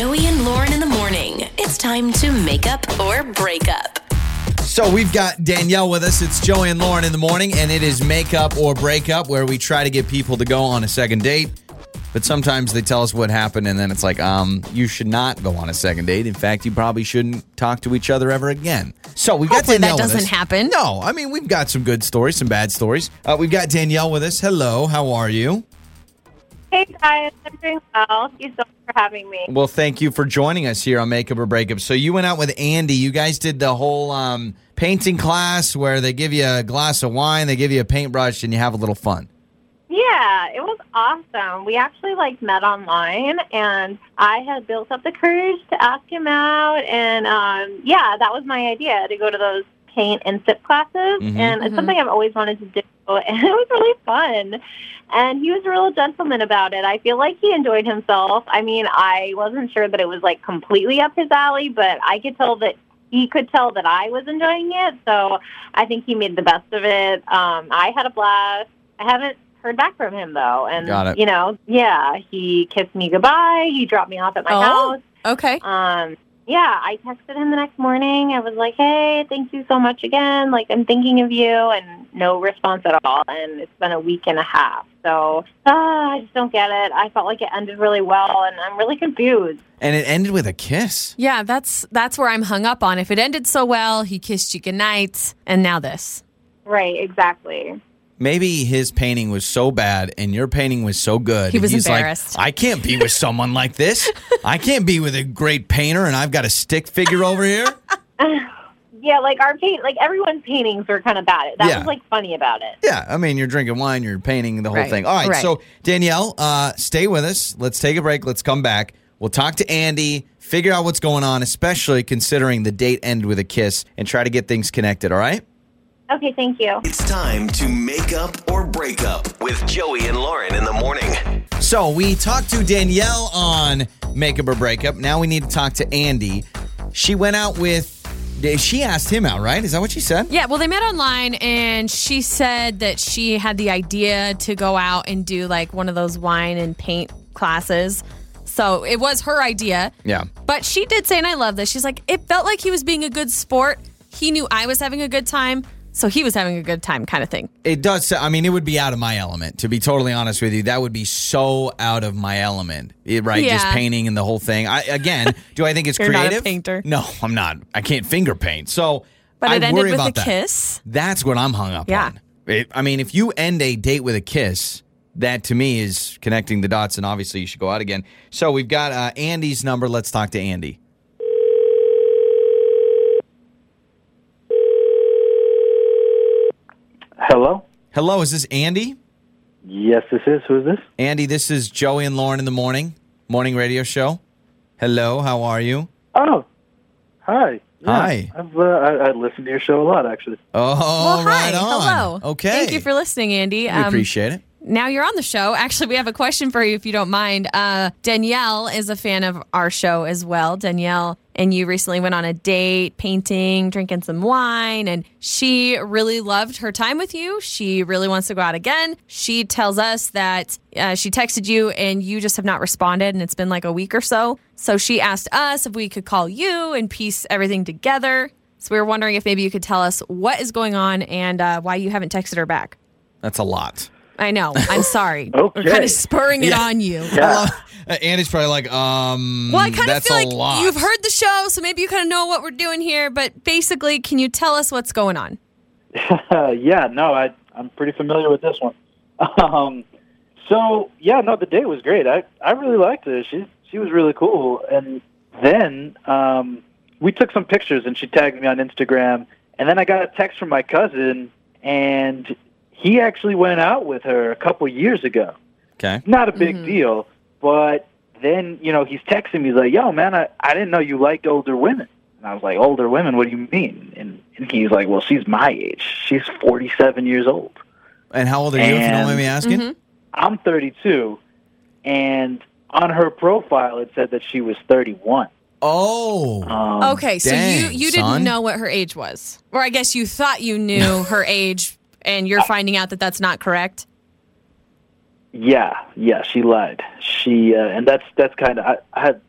Joey and Lauren in the morning. It's time to make up or break up. So we've got Danielle with us. It's Joey and Lauren in the morning, and it is make up or break up where we try to get people to go on a second date. But sometimes they tell us what happened, and then it's like, um, you should not go on a second date. In fact, you probably shouldn't talk to each other ever again. So we got Hopefully that Danielle with doesn't us. happen. No, I mean we've got some good stories, some bad stories. Uh, we've got Danielle with us. Hello, how are you? Hey guys, I'm doing well. Thank you so much for having me. Well, thank you for joining us here on Makeup or Breakup. So you went out with Andy. You guys did the whole um, painting class where they give you a glass of wine, they give you a paintbrush, and you have a little fun. Yeah, it was awesome. We actually like met online, and I had built up the courage to ask him out, and um, yeah, that was my idea to go to those paint and sip classes, Mhm. and it's something I've always wanted to do, and it was really fun. And he was a real gentleman about it. I feel like he enjoyed himself. I mean, I wasn't sure that it was like completely up his alley, but I could tell that he could tell that I was enjoying it. So I think he made the best of it. Um, I had a blast. I haven't heard back from him though, and Got it. you know, yeah, he kissed me goodbye. He dropped me off at my Oh. house. Okay. Um, yeah, I texted him the next morning. I was like, "Hey, thank you so much again. Like, I'm thinking of you," and no response at all. And it's been a week and a half, so uh, I just don't get it. I felt like it ended really well, and I'm really confused. And it ended with a kiss. Yeah, that's that's where I'm hung up on. If it ended so well, he kissed you goodnight, and now this. Right? Exactly. Maybe his painting was so bad and your painting was so good. He was He's embarrassed. like, I can't be with someone like this. I can't be with a great painter and I've got a stick figure over here. Yeah, like our paint, like everyone's paintings were kind of bad. That Yeah. was like funny about it. Yeah, I mean, you're drinking wine, you're painting the whole Right, thing. All right, right. so Danielle, uh, stay with us. Let's take a break. Let's come back. We'll talk to Andy, figure out what's going on, especially considering the date ended with a kiss, and try to get things connected. All right? Okay, thank you. It's time to make up or break up with Joey and Lauren in the morning. So we talked to Danielle on Makeup or Breakup. Now we need to talk to Andy. She went out with. She asked him out, right? Is that what she said? Yeah, well, they met online, and she said that she had the idea to go out and do like one of those wine and paint classes. So it was her idea. Yeah. But she did say, and I love this. She's like, it felt like he was being a good sport. He knew I was having a good time, so he was having a good time, kind of thing. It does. I mean, it would be out of my element. To be totally honest with you, that would be so out of my element, It- right? Just painting and the whole thing. I again, do I think it's You're not a creative? painter. No, I'm not. I can't finger paint. So, But I it ended worry with a that. kiss. That's what I'm hung up Yeah. on. It, I mean, if you end a date with a kiss, that to me is connecting the dots, and obviously you should go out again. So we've got uh, Andy's number. Let's talk to Andy. Hello? Hello, is this Andy? Yes, this is. Who is this? Andy, this is Joey and Lauren in the morning morning radio show. Hello, how are you? Oh, hi. Yeah, Hi. I've uh, I, I listen to your show a lot, actually. Oh, Well, right hi. on. Hello. Okay. Thank you for listening, Andy. We Um, appreciate it. now you're on the show. Actually, we have a question for you if you don't mind. Uh, Danielle is a fan of our show as well. Danielle and you recently went on a date, painting, drinking some wine, and she really loved her time with you. She really wants to go out again. She tells us that uh, she texted you and you just have not responded, and it's been like a week or so. So she asked us if we could call you and piece everything together. So we were wondering if maybe you could tell us what is going on and uh, why you haven't texted her back. That's a lot. I know. I'm sorry. We're kind of spurring it Yeah. on you. I love- uh, Andy's probably like, um, Well, I kind of feel like lot. you've heard the show, so maybe you kind of know what we're doing here. But basically, can you tell us what's going on? yeah, no, I I'm pretty familiar with this one. Um, so yeah, no, the date was great. I I really liked her. She she was really cool. And then um, we took some pictures, and she tagged me on Instagram. And then I got a text from my cousin, and he actually went out with her a couple years ago. Okay. Not a big deal, but then you know he's texting me. He's like, "Yo, man, I I didn't know you liked older women." And I was like, "Older women? What do you mean?" And, and he's like, "Well, she's my age. She's 47 years old. And how old are you, if you don't mind me asking? Mm-hmm. I'm 32." And on her profile, it said that she was 31. Oh. Um, Okay, so dang, you you didn't know what her age was, or I guess you thought you knew her age, and you're finding out that that's not correct. Yeah, yeah, she lied. She uh, and that's that's kind of I, I had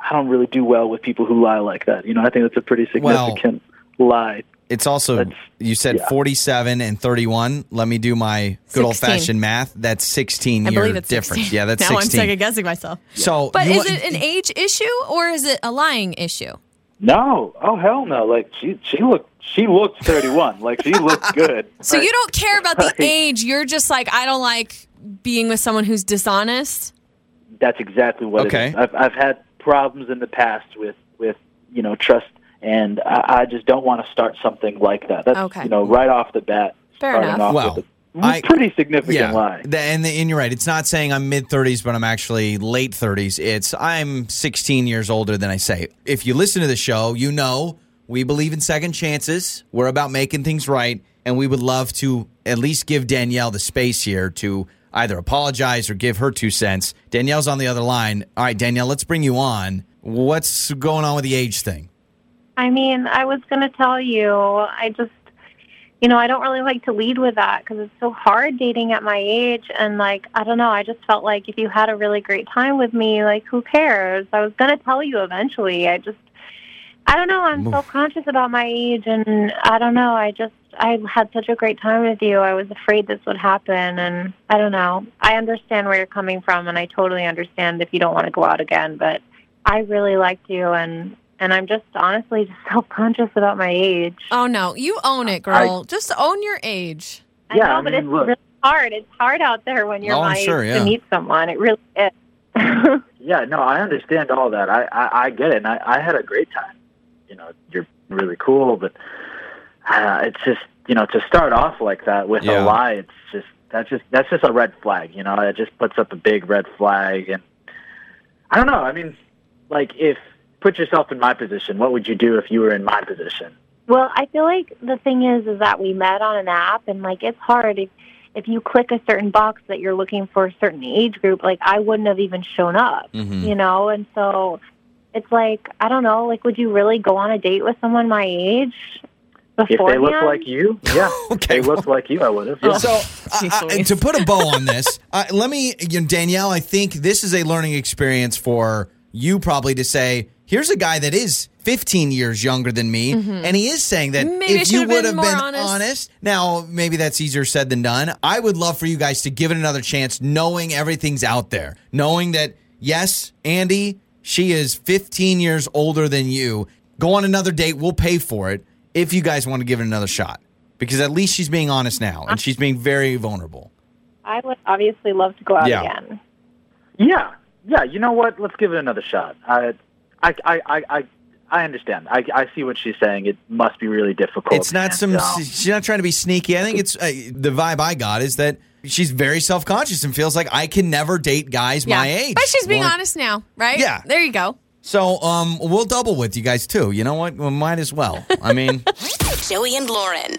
I don't really do well with people who lie like that. You know, I think that's a pretty Well- significant lie. It's also That's- you said yeah. 47 and 31. Let me do my good old fashioned math. That's 16 I year believe it's difference. 16. Yeah, that's now 16. I'm second guessing myself. So, But you is it an age issue or is it a lying issue? No, oh hell no! Like she she looked she looked 31. like she looked good. So you don't care about the age. You're just like, I don't like being with someone who's dishonest. That's exactly what Okay. it is. I've I've had problems in the past with with you know trust, and I, I just don't want to start something like that. That's Okay. you know right off the bat. Fair starting enough. Off Well, with a I- pretty significant yeah, lie. The- and, the, and you're right. It's not saying I'm mid 30s, but I'm actually late 30s. It's I'm 16 years older than I say. If you listen to the show, you know we believe in second chances. We're about making things right, and we would love to at least give Danielle the space here to either apologize or give her two cents. Danielle's on the other line. All right, Danielle, let's bring you on. What's going on with the age thing? I mean, I was going to tell you, I just, you know, I don't really like to lead with that because it's so hard dating at my age. And, like, I don't know, I just felt like if you had a really great time with me, like, who cares? I was going to tell you eventually. I just, I don't know, I'm self conscious about my age. And I don't know, I just, I had such a great time with you. I was afraid this would happen. And I don't know. I understand where you're coming from. And I totally understand if you don't want to go out again. But I really liked you. And, and I'm just honestly just self conscious about my age. Oh no, you own it, girl. just own your age. I Yeah, know, I but mean, it's look. really hard. It's hard out there when you're Oh, my sure, age yeah. to meet someone. It really is. Yeah, no, I understand all that. I I, I get it. And I, I had a great time. You know, you're really cool, but uh, it's just you know to start off like that with Yeah. a lie. It's just that's just that's just a red flag. You know, it just puts up a big red flag. And I don't know. I mean, like if put yourself in my position, what would you do if you were in my position? well, I feel like the thing is, is that we met on an app, and like it's hard if if you click a certain box that you're looking for a certain age group. Like I wouldn't have even shown up, Mhm. you know. And so it's like I don't know. Like, would you really go on a date with someone my age? If they look like you, yeah. Okay, they look like you, I would have. Yeah. So, Jeez I- I- to put a bow on this, uh, let me, you know, Danielle, I think this is a learning experience for you probably to say, here's a guy that is 15 years younger than me, and he is saying that Mm-hmm. Maybe if you would have more been honest. honest, now maybe that's easier said than done. I would love for you guys to give it another chance, knowing everything's out there, knowing that, yes, Andy, she is 15 years older than you. Go on another date, we'll pay for it if you guys want to give it another shot. Because at least she's being honest now, and she's being very vulnerable. I would obviously love to go out Yeah. again. Yeah, yeah. You know what? Let's give it another shot. I, I, I, I, I, I understand. I, I see what she's saying. It must be really difficult. It's not some. um, She's not trying to be sneaky. I think it's uh, the vibe I got is that she's very self conscious and feels like I can never date guys my age. But she's being Well, honest now, right? Yeah. There you go. So um, we'll double with you guys too. You know what? We might as well. I mean. Joey and Lauren.